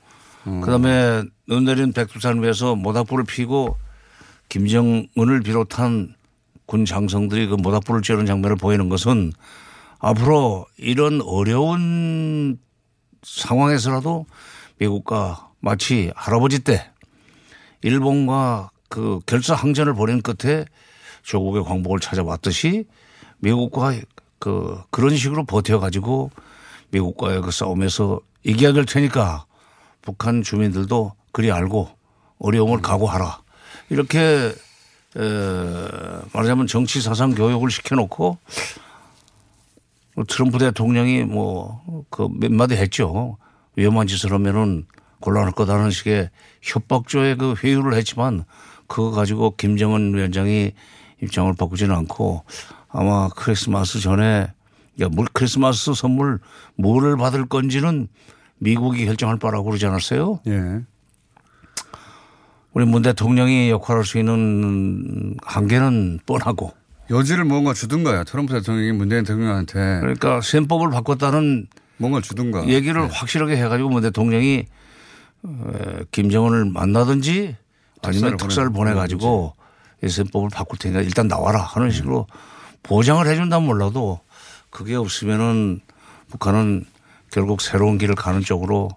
그다음에 눈 내린 백두산 위에서 모닥불을 피고 김정은을 비롯한 군 장성들이 그 모닥불을 쬐는 장면을 보이는 것은 앞으로 이런 어려운 상황에서라도 미국과 마치 할아버지 때 일본과 그 결사 항전을 벌인 끝에 조국의 광복을 찾아왔듯이 미국과 그 그런 식으로 버텨가지고 미국과의 그 싸움에서 이겨야 될 테니까 북한 주민들도 그리 알고 어려움을 각오하라. 이렇게 에, 말하자면 정치 사상 교육을 시켜놓고 뭐 트럼프 대통령이 뭐 그 몇 마디 했죠. 위험한 짓을 하면은 곤란할 거다라는 식의 협박조의 그 회유를 했지만 그거 가지고 김정은 위원장이 입장을 바꾸지는 않고 아마 크리스마스 전에 야, 뭘 크리스마스 선물 뭐를 받을 건지는 미국이 결정할 바라고 그러지 않았어요? 예. 우리 문 대통령이 역할할 수 있는 한계는 뻔하고 여지를 뭔가 주든가요. 트럼프 대통령이 문재인 대통령한테. 그러니까 셈법을 바꿨다는 뭔가 주든가. 얘기를 확실하게 해가지고 문 대통령이 어, 김정은을 만나든지 아니면 특사를 특사를 보내- 보내가지고 이 셈법을 바꿀 테니까 일단 나와라 하는 식으로 보장을 해준다면 몰라도 그게 없으면은 북한은 결국 새로운 길을 가는 쪽으로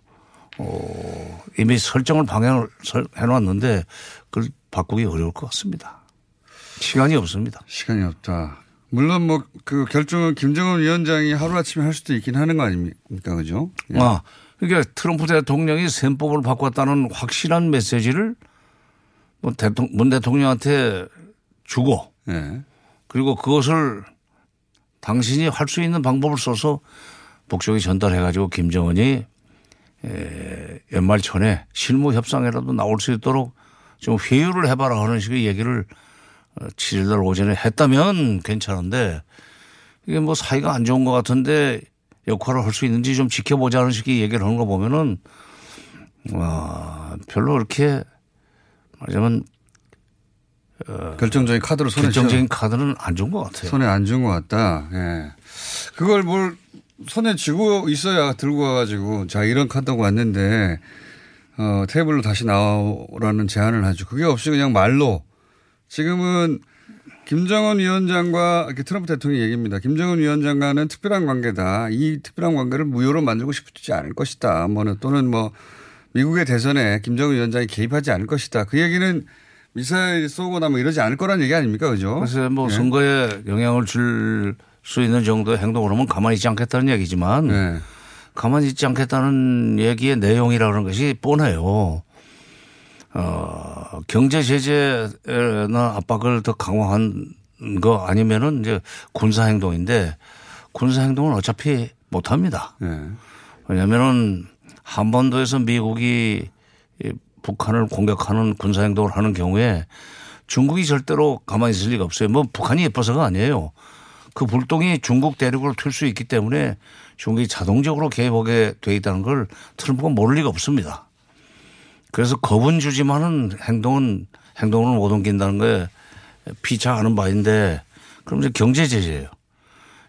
어, 이미 설정을 방향을 설- 해놨는데 그걸 바꾸기 어려울 것 같습니다. 시간이 없습니다. 시간이 없다. 물론 뭐 그 결정은 김정은 위원장이 하루아침에 할 수도 있긴 하는 거 아닙니까? 그죠? 예. 아, 그러니까 트럼프 대통령이 셈법을 바꿨다는 확실한 메시지를 뭐 대통, 문 대통령한테 주고 예. 그리고 그것을 당신이 할 수 있는 방법을 써서 북쪽에 전달해 가지고 김정은이 에, 연말 전에 실무 협상에라도 나올 수 있도록 좀 회유를 해봐라 하는 식의 얘기를 7일날 오전에 했다면 괜찮은데 이게 뭐 사이가 안 좋은 것 같은데 역할을 할 수 있는지 좀 지켜보자는 식의 얘기를 하는 거 보면은 와 별로 그렇게 말하자면 어, 결정적인 카드로 손에 결정적인 쥐어- 카드는 안 좋은 것 같아요. 손에 안 준 것 같다. 예. 그걸 뭘 손에 쥐고 있어야 들고 와가지고 자 이런 카드가 왔는데 어, 테이블로 다시 나오라는 제안을 하죠. 그게 없이 그냥 말로 지금은 김정은 위원장과 트럼프 대통령 얘기입니다. 김정은 위원장과는 특별한 관계다. 이 특별한 관계를 무효로 만들고 싶지 않을 것이다. 뭐는 또는 뭐 미국의 대선에 김정은 위원장이 개입하지 않을 것이다. 그 얘기는 미사일 쏘거나 뭐 이러지 않을 거란 얘기 아닙니까? 그죠? 그래서 뭐 예. 선거에 영향을 줄 수 있는 정도의 하면 가만히 있지 않겠다는 얘기지만 네. 가만히 있지 않겠다는 얘기의 내용이라는 것이 뻔해요. 어, 경제 제재나 압박을 더 강화한 거 아니면은 이제 군사 행동인데 군사 행동은 어차피 못 합니다. 네. 왜냐면은 한반도에서 미국이 이 북한을 공격하는 군사 행동을 하는 경우에 중국이 절대로 가만히 있을 리가 없어요. 뭐 북한이 예뻐서가 아니에요. 그 불똥이 중국 대륙으로 튈 수 있기 때문에 중국이 자동적으로 개입하게 돼 있다는 걸 트럼프가 모를 리가 없습니다. 그래서 겁은 주지만은 행동은 행동을 못 옮긴다는 거에 피차하는 바인데 그럼 이제 경제 제재예요.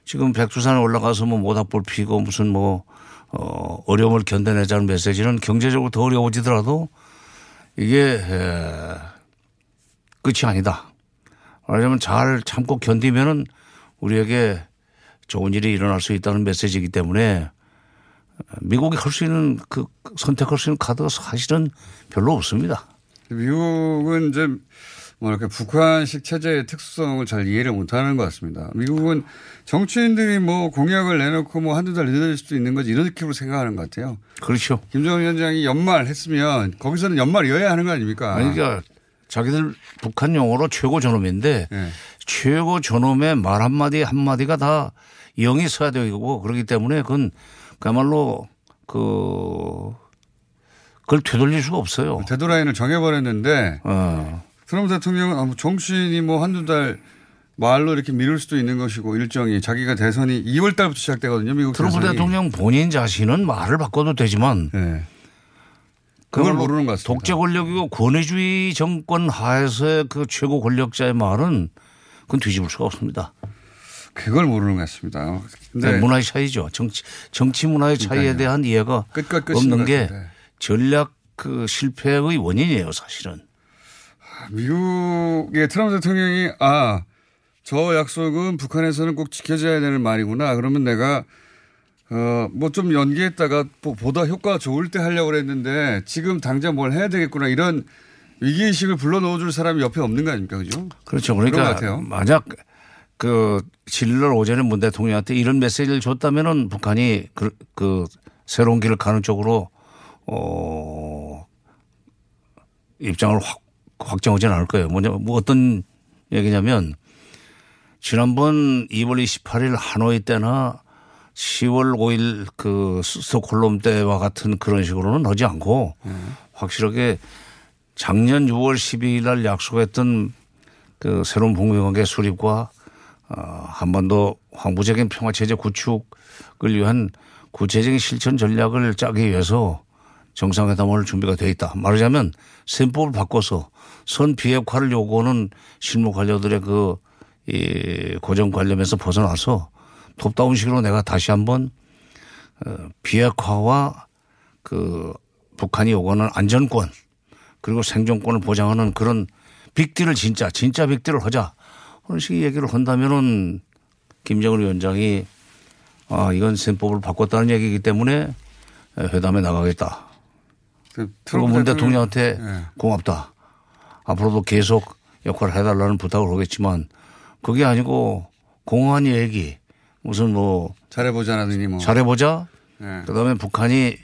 지금 백두산에 올라가서 뭐 모닥불 피고 무슨 뭐 어, 어려움을 견뎌내자는 메시지는 경제적으로 더 어려워지더라도 이게 에, 끝이 아니다. 말하자면 잘 참고 견디면은 우리에게 좋은 일이 일어날 수 있다는 메시지이기 때문에 미국이 할 수 있는 그 선택할 수 있는 카드가 사실은 별로 없습니다. 미국은 이제 뭐랄까 북한식 체제의 특수성을 잘 이해를 못하는 것 같습니다. 미국은 정치인들이 뭐 공약을 내놓고 뭐 한두 달 늦어질 수도 있는 거지 이런 느낌으로 생각하는 것 같아요. 그렇죠. 김정은 위원장이 연말 했으면 거기서는 연말이어야 하는 거 아닙니까? 아니, 그러니까 자기들 북한 용어로 최고 존엄인데 네. 최고 존엄의 말 한마디 한마디가 다 영이 서야 되고 그렇기 때문에 그건 그야말로 그 그걸 되돌릴 수가 없어요. 데드라인을 정해버렸는데 어. 트럼프 대통령은 아, 뭐 정치인이 뭐 한두 달 말로 이렇게 미룰 수도 있는 것이고 일정이 자기가 대선이 2월 달부터 시작되거든요. 미국 트럼프 대선이. 대통령 본인 자신은 말을 바꿔도 되지만 네. 그걸 모르는 것 같습니다. 독재 권력이고 권위주의 정권 하에서의 그 최고 권력자의 말은 그건 뒤집을 수가 없습니다. 그걸 모르는 것 같습니다. 근데 네, 문화의 차이죠. 정치 정치 문화의 차이에 그러니까요. 대한 이해가 없는 것 게. 전략 그 실패의 원인이에요, 사실은. 미국의 트럼프 대통령이 아, 저 약속은 북한에서는 꼭 지켜져야 되는 말이구나. 그러면 내가 어, 뭐 좀 연기했다가 보- 보다 효과가 좋을 때 하려고 그랬는데 지금 당장 뭘 해야 되겠구나. 이런 위기의식을 불러 넣어 줄 사람이 옆에 없는 거 아닙니까? 그죠? 그렇죠. 그러니까. 만약 그 7일 오전에 문 대통령한테 이런 메시지를 줬다면은 북한이 그, 그 새로운 길을 가는 쪽으로 어 입장을 확 확정하지는 않을 거예요. 뭐냐 뭐 어떤 얘기냐면 지난번 2월 28일 하노이 때나 10월 5일 그 스톡홀름 때와 같은 그런 식으로는 하지 않고 확실하게 작년 6월 12일 날 약속했던 그 새로운 북미 관계 수립과 어, 한반도 항구적인 평화 체제 구축을 위한 구체적인 실천 전략을 짜기 위해서 정상회담을 준비가 돼 있다. 말하자면 셈법을 바꿔서 선 비핵화를 요구하는 실무 관료들의 그, 이 고정 관념에서 벗어나서 톱다운식으로 내가 다시 한번 어, 비핵화와 그 북한이 요구하는 안전권 그리고 생존권을 보장하는 그런 빅딜을 진짜 진짜 빅딜을 하자 그런 식의 얘기를 한다면은 김정은 위원장이 아 이건 셈법을 바꿨다는 얘기이기 때문에 회담에 나가겠다. 그 그리고 문 대통령한테 예. 고맙다. 앞으로도 계속 역할을 해달라는 부탁을 하겠지만 그게 아니고 공허한 얘기 무슨 뭐 잘해보자라더니 뭐. 잘해보자. 예. 그다음에 북한이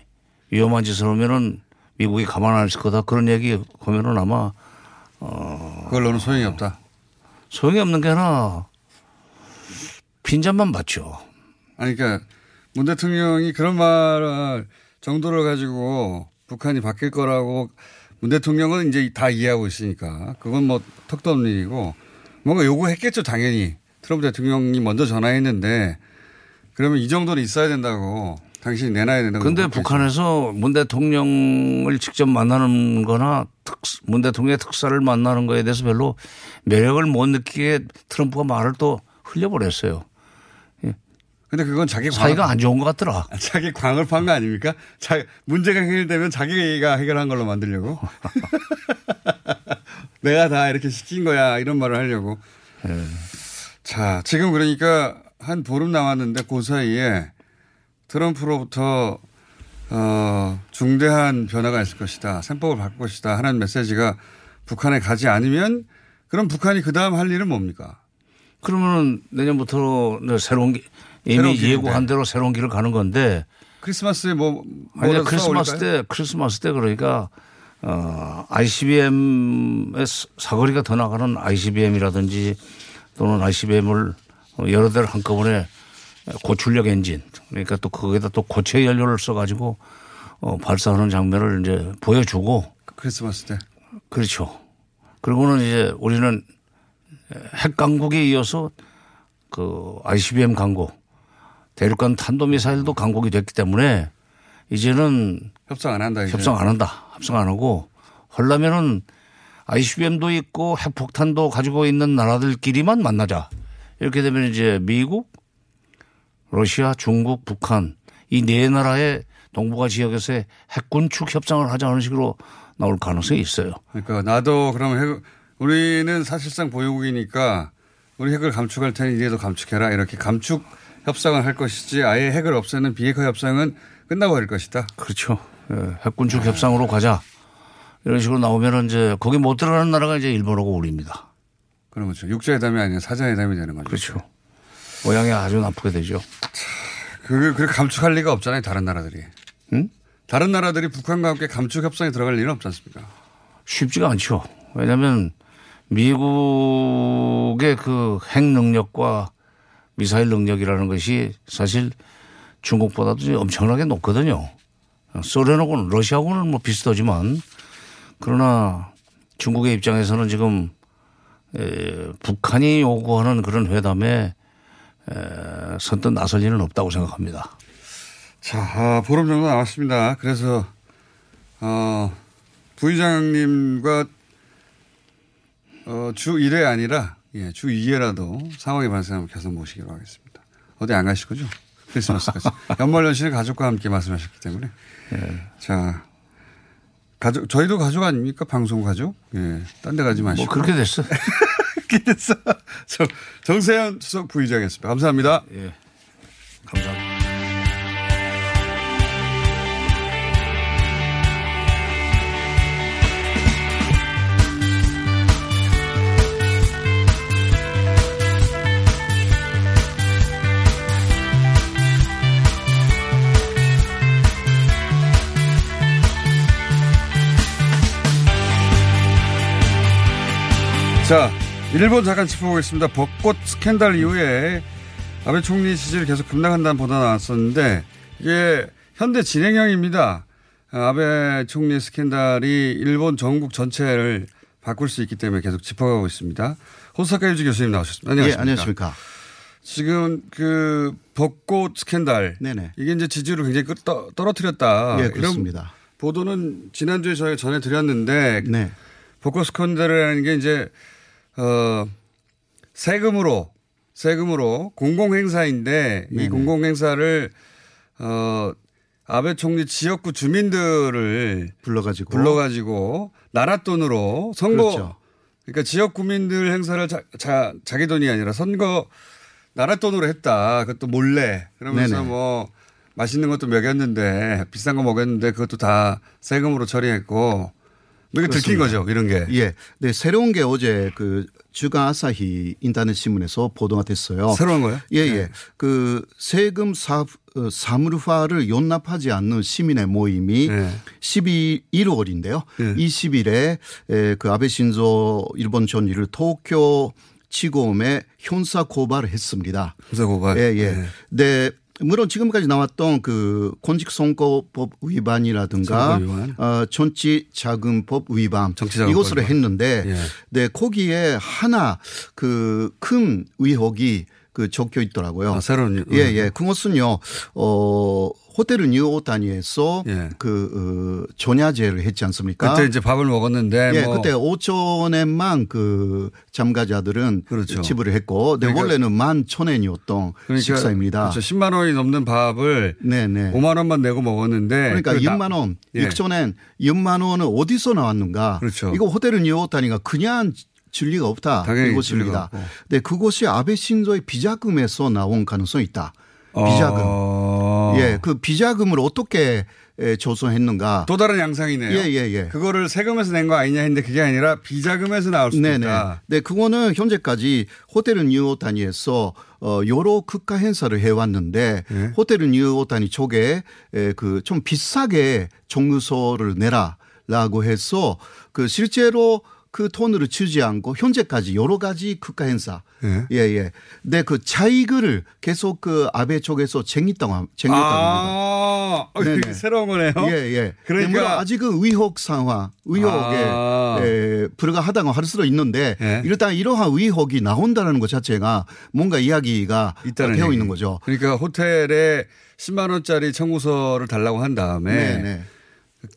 위험한 짓을 하면은 미국이 가만 안 있을 거다 그런 얘기 하면은 아마 어 그걸로는 소용이 없다. 소용이 없는 게 아니라 빈잔만 받죠. 아니, 그러니까 문 대통령이 그런 말 정도를 가지고 북한이 바뀔 거라고 문 대통령은 이제 다 이해하고 있으니까 그건 뭐 턱도 없는 일이고 뭔가 요구했겠죠, 당연히. 트럼프 대통령이 먼저 전화했는데 그러면 이 정도는 있어야 된다고 당신이 내놔야 된다고. 근데. 북한에서 문 대통령을 직접 만나는 거나 특, 문 대통령의 특사를 만나는 거에 대해서 별로 매력을 못 느끼게 트럼프가 말을 또 흘려버렸어요. 근데 그건 자기 광- 사이가 안 좋은 것 같더라. 자기 광을 판 거 아닙니까? 자, 문제가 해결되면 자기가 해결한 걸로 만들려고. 내가 다 이렇게 시킨 거야. 이런 말을 하려고. 네. 자, 지금 그러니까 한 보름 남았는데 그 사이에 트럼프로부터 어, 중대한 변화가 있을 것이다. 셈법을 바꿀 것이다. 하는 메시지가 북한에 가지 않으면 그럼 북한이 그 다음 할 일은 뭡니까? 그러면은 내년부터 새로운 기- 새로운 이미 길인데. 예고한 대로 새로운 길을 가는 건데 크리스마스에 뭐, 아니 크리스마스? 때 크리스마스 때 그러니까 어 ICBM의 사거리가 더 나가는 ICBM이라든지 또는 ICBM을 여러 대를 한꺼번에 고출력 엔진 그러니까 또 거기다 또 고체 연료를 써가지고 어 발사하는 장면을 이제 보여주고 크리스마스 때 그렇죠. 그리고는 이제 우리는 핵 강국에 이어서 그 ICBM 강국 대륙간 탄도미사일도 강국이 됐기 때문에 이제는 협상 안 한다. 이제. 협상 안 한다. 협상 안 하고 하려면은 ICBM도 있고 핵폭탄도 가지고 있는 나라들끼리만 만나자. 이렇게 되면 이제 미국, 러시아, 중국, 북한 이 네 나라의 동북아 지역에서의 핵군축 협상을 하자는 식으로 나올 가능성이 있어요. 그러니까 나도 그러면 핵, 우리는 사실상 보유국이니까 우리 핵을 감축할 테니 니네도 감축해라 이렇게 감축 협상을 할 것이지 아예 핵을 없애는 비핵화 협상은 끝나버릴 것이다. 그렇죠. 예, 핵군축 협상으로 가자. 이런 식으로 나오면은 이제 거기 못 들어가는 나라가 이제 일본하고 우리입니다. 그런 거죠. 육자회담이 아니라 사자회담이 되는 거죠. 그렇죠. 모양이 아주 나쁘게 되죠. 그걸 그렇게 감축할 리가 없잖아요. 다른 나라들이. 응? 다른 나라들이 북한과 함께 감축 협상에 들어갈 일은 없지 않습니까? 쉽지가 않죠. 왜냐하면 미국의 그 핵 능력과 미사일 능력이라는 것이 사실 중국보다도 엄청나게 높거든요. 소련하고는 러시아하고는 뭐 비슷하지만 그러나 중국의 입장에서는 지금 에, 북한이 요구하는 그런 회담에 에, 선뜻 나설 리는 없다고 생각합니다. 자, 아, 보름 정도 남았습니다. 그래서, 어, 부의장님과, 어, 주 1회 아니라, 예, 주 2회라도 상황이 발생하면 계속 모시기로 하겠습니다. 어디 안 가실 거죠? 크리스마스까지. 연말 연시는 가족과 함께 말씀하셨기 때문에. 예. 자, 가족, 저희도 가족 아닙니까? 방송 가족? 예. 딴 데 가지 마시고. 뭐 그렇게 됐어. 정, 정세현 수석 부의장이었습니다. 감사합니다. 예. 감사합니다. 자, 일본 잠깐 짚어보겠습니다. 벚꽃 스캔들 이후에 아베 총리 지지율 계속 급락한다는 보도 나왔었는데 이게 현대 진행형입니다. 아베 총리 스캔들이 일본 전국 전체를 바꿀 수 있기 때문에 계속 짚어가고 있습니다. 호사카 유지 교수님 나오셨습니다. 안녕하십니까. 예, 안녕하십니까. 지금 그 벚꽃 스캔들 네네. 이게 이제 지지율을 굉장히 끌- 떠- 떨어뜨렸다. 예, 그렇습니다. 보도는 지난주에 저희가 전해드렸는데 네. 벚꽃 스캔들이라는 게 이제 어 세금으로 세금으로 공공 행사인데 이 네네. 공공 행사를 어 아베 총리 지역구 주민들을 불러가지고 불러가지고 나라 돈으로 선거 그렇죠. 그러니까 지역 구민들 행사를 자, 자, 자기 돈이 아니라 선거 나라 돈으로 했다. 그것도 몰래. 그러면서 네네. 뭐 맛있는 것도 먹였는데 비싼 거 먹였는데 그것도 다 세금으로 처리했고 뭐 이게 들킨. 거죠. 이런 게. 예. 네, 새로운 게 어제 그 주간 아사히 인터넷 신문에서 보도가 됐어요. 새로운 거요? 예, 예. 네. 그 세금 사, 어, 사물화를 용납하지 않는 시민의 모임이 네. 11월인데요. 20일에 에, 그 아베 신조 일본 총리를 도쿄 지검에 형사 고발을 했습니다. 형사 고발. 예, 예. 네. 네. 물론 지금까지 나왔던 그 공직선거법 위반이라든가 선거 위반. 어, 정치자금법 위반 이것으로. 했는데 예. 네 거기에 하나 그 큰 의혹이 그 적혀 있더라고요. 아, 새로운 예, 예. 그것은요, 어, 호텔 뉴 오타니에서 그, 어, 전야제를 했지 않습니까? 그때 이제 밥을 먹었는데 예, 뭐 그때 5천엔만 그 참가자들은 그렇죠. 지불을 했고, 네, 그러니까- 원래는 만 천엔이었던 식사입니다. 그렇죠. 10만 원이 넘는 밥을 네네. 5만 원만 내고 먹었는데 그러니까 그 나- 6만 원, 예. 6천엔 6만 원은 어디서 나왔는가? 그렇죠. 이거 호텔 뉴 오타니가 그냥 줄 리가 없다. 당연히 없고. 네, 그것이 아베 신조의 비자금에서 나온 가능성이 있다. 비자금. 어. 예, 그 비자금을 어떻게 에, 조성했는가? 또 다른 양상이네요. 예, 예, 예. 그거를 세금에서 낸 거 아니냐 했는데 그게 아니라 비자금에서 나올 수도 네네. 있다. 네, 그거는 현재까지 호텔 뉴오타니에서 어 여러 국가 행사를 해왔는데 네. 호텔 뉴오타니 쪽에 그 좀 비싸게 종료소를 내라 라고 해서 그 실제로 그 돈을 주지 않고 현재까지 여러 가지 국가 행사 예. 예, 예. 근데 그 차익을 계속 그 아베 쪽에서 쟁였다고, 함- 쟁였다고 합니다. 아, 어, 네네. 이게 새로운 거네요. 예, 예. 그러니까- 물론 아직은 의혹 상황, 의혹에 아. 에, 불가하다고 할 수도 있는데 예. 일단 이러한 의혹이 나온다는 것 자체가 뭔가 이야기가 있다는 되어. 있는 거죠. 그러니까 호텔에 10만 원짜리 청구서를 달라고 한 다음에 네, 네.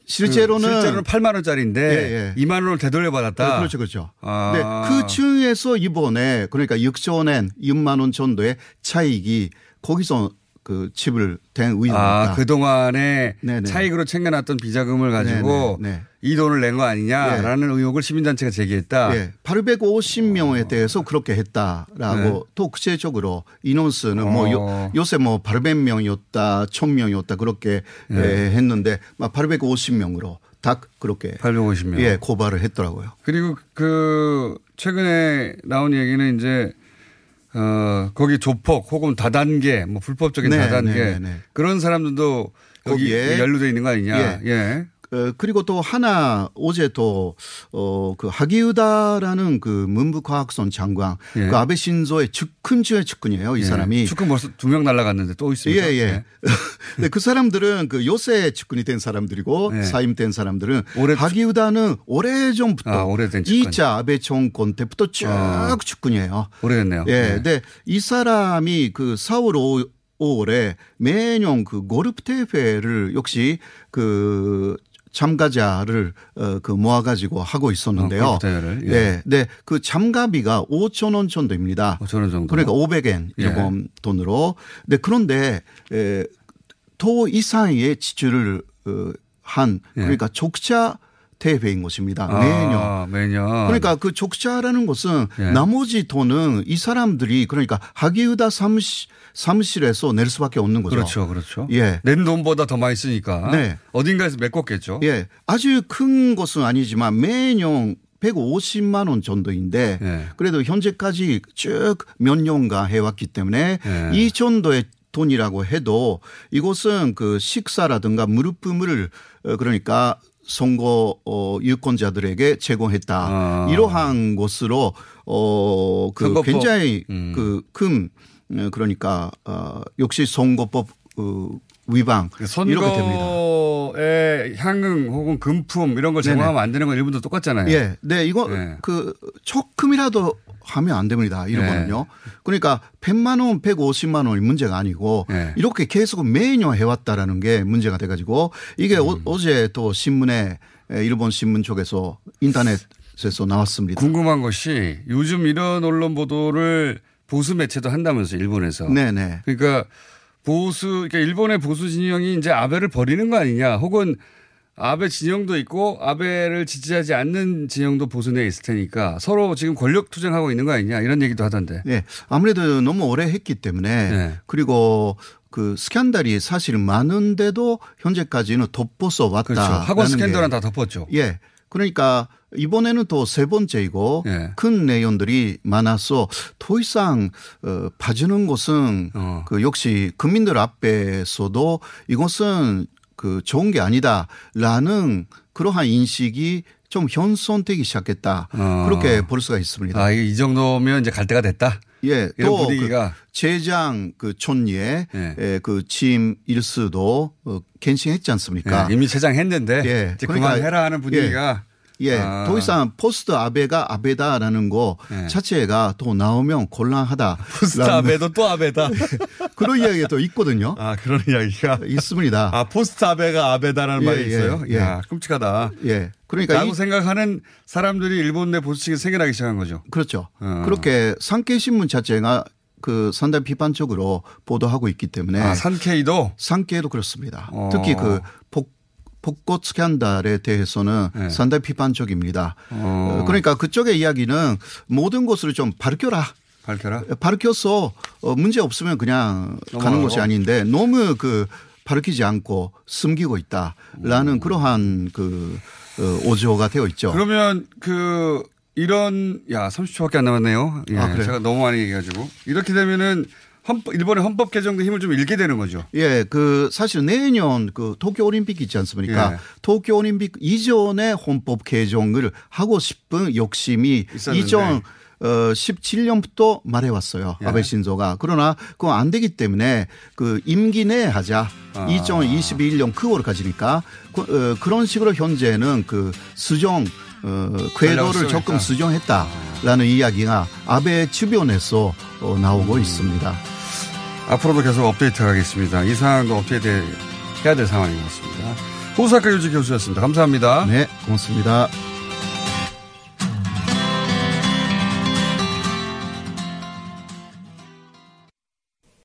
실제로는 그 실제로는 8만 원짜리인데 예, 예. 2만 원을 되돌려 받았다. 네, 그렇죠, 그렇죠. 아. 네, 그 중에서 이번에 그러니까 6조 엔 6만 원 정도의 차익이 거기서 그 지불 된 의도입니다. 아, 그동안에 네네. 차익으로 챙겨놨던 비자금을 가지고 네네, 네. 이 돈을 낸 거 아니냐라는 의혹을 시민단체가 제기했다. 예, 850명에 대해서 그렇게 했다라고 네. 또 구체적으로 인원수는 뭐 요, 어. 요새 뭐 800명이었다, 1000명이었다 그렇게 네. 예, 했는데 막 850명으로 딱 그렇게 850명. 예, 고발을 했더라고요. 그리고 그 최근에 나온 얘기는 이제 어 거기 조폭 혹은 다단계 뭐 불법적인 네, 다단계 네, 네, 네. 그런 사람들도 거기에 연루돼 있는 거 아니냐. 예. 예. 어, 그리고 또 하나 어제 또, 어, 그 하기우다라는 그 문부과학선 장관, 예. 그 아베 신조의 측근 중의 측근이에요. 이 예. 사람이. 축구 벌써 두 명 날라갔는데 또 예, 있습니다. 예. 근데 그 사람들은 그 요새 측근이 된 사람들이고 예. 사임된 사람들은 하기우다는 오래 전부터 아, 오래된 측근. 2차 아베 정권 때부터 쭉 아. 측근이에요. 오래됐네요. 예. 예. 근데 이 사람이 그 4월 5월에 매년 그 고르프 대회를 역시 그 참가자를 어, 그 모아가지고 하고 있었는데요. 어, 예. 네, 네, 그 참가비가 5천 원 정도입니다. 5천 원 정도. 그러니까 500엔 예. 일본 돈으로. 네, 그런데 에, 도 이상의 지출을 어, 한 예. 그러니까 적자 대회인 것입니다. 아, 매년. 매년. 그러니까 그 적자라는 것은 예. 나머지 돈은 이 사람들이 그러니까 하기우다 사무실, 사무실에서 낼 수밖에 없는 거죠. 그렇죠, 그렇죠. 예. 낸 돈보다 더 많이 쓰니까 네. 어딘가에서 메꿨겠죠. 예. 아주 큰 것은 아니지만 매년 150만 원 정도인데 예. 그래도 현재까지 쭉 몇 년간 해왔기 때문에 예. 이 정도의 돈이라고 해도 이것은 그 식사라든가 무릎품을 어, 그러니까 선거 어 유권자들에게 제공했다. 아. 이러한 것으로 어 그 선거법. 굉장히 음. 그큰 그러니까 어 역시 선거법 어 위반 이렇게 됩니다. 선거에 향응 혹은 금품 이런 걸. 제공하면 안 되는 건 일본도 똑같잖아요. 예. 네, 이거 예. 그 조금이라도 하면 안 됩니다. 일본은요. 그러니까 100만 원, 150만 원이 문제가 아니고 예. 이렇게 계속 매년 해왔다라는 게 문제가 돼가지고 이게 음. 어, 제 또 신문에 에, 일본 신문 쪽에서 인터넷에서 나왔습니다. 궁금한 것이 요즘 이런 언론 보도를 보수 매체도 한다면서 일본에서. 네네. 그러니까 보수 그러니까 일본의 보수 진영이 이제 아베를 버리는 거 아니냐 혹은 아베 진영도 있고 아베를 지지하지 않는 진영도 보수 내에 있을 테니까 서로 지금 권력 투쟁하고 있는 거 아니냐 이런 얘기도 하던데. 네. 아무래도 너무 오래 했기 때문에 네. 그리고 그 스캔들이 사실 많은데도 현재까지는 덮어서 왔다. 그렇죠. 학원 스캔들은 다 덮었죠. 예. 그러니까 이번에는 또 세 번째이고 예. 큰 내용들이 많아서 더 이상 어, 봐주는 것은 어. 그 역시 국민들 앞에서도 이것은 그 좋은 게 아니다라는 그러한 인식이 좀 형성되기 시작했다. 어. 그렇게 볼 수가 있습니다. 아, 이 정도면 이제 갈 때가 됐다. 예, 이런 또 분위기가. 그 최장 그 총리에 예. 예, 그 재임 일수도 어, 갱신했지 않습니까? 예, 이미 최장했는데 예. 이제 그러니까 그만해라 하는 분위기가 예, 아. 더 이상 포스트 아베가 아베다라는 거 예. 자체가 또 나오면 곤란하다. 포스트 아베도 또 아베다. 그런 이야기가 또 있거든요. 아 그런 이야기가 있습니다. 아 포스트 아베가 아베다라는 예, 말이 예, 있어요. 예. 야 끔찍하다. 예. 그러니까 라고 이- 생각하는 사람들이 일본 내 보수층에 생겨나기 시작한 거죠. 그렇죠. 어. 그렇게 산케 신문 자체가 그 상당히 비판적으로 보도하고 있기 때문에 아 산케이도 산케도 그렇습니다. 어. 특히 그 복, 복고 스캔들에 대해서는 네. 상당히 비판적입니다. 어. 어, 그러니까 그쪽의 이야기는 모든 것을 좀 밝혀라. 밝혀라. 밝혀서 어, 문제 없으면 그냥 가는 넘어가고. 것이 아닌데 너무 그 밝히지 않고 숨기고 있다라는 그러한 그 어, 오조가 되어 있죠. 그러면 그 이런 야 30초밖에 안 남았네요. 예, 아, 그래요? 제가 너무 많이 얘기해가지고 이렇게 되면은 헌법, 일본의 헌법 개정도 힘을 좀 잃게 되는 거죠. 예, 그 사실 내년 그 도쿄 올림픽 있지 않습니까? 예. 도쿄 올림픽 이전에 헌법 개정을 하고 싶은 욕심이 있었는데. 이전 어 17년부터 말해왔어요. 예. 아베 신조가. 그러나 그건 안 되기 때문에 그 임기 내에 하자. 아. 2021년 9월까지니까 그, 어, 그런 식으로 현재는 그 수정 어, 궤도를 조금 수정했다. 수정했다라는 이야기가 아베 주변에서 어, 나오고 있습니다. 앞으로도 계속 업데이트 하겠습니다. 이 상황도 업데이트 해야 될 상황인 것 같습니다. 호사카 유지 교수였습니다. 감사합니다. 네, 고맙습니다.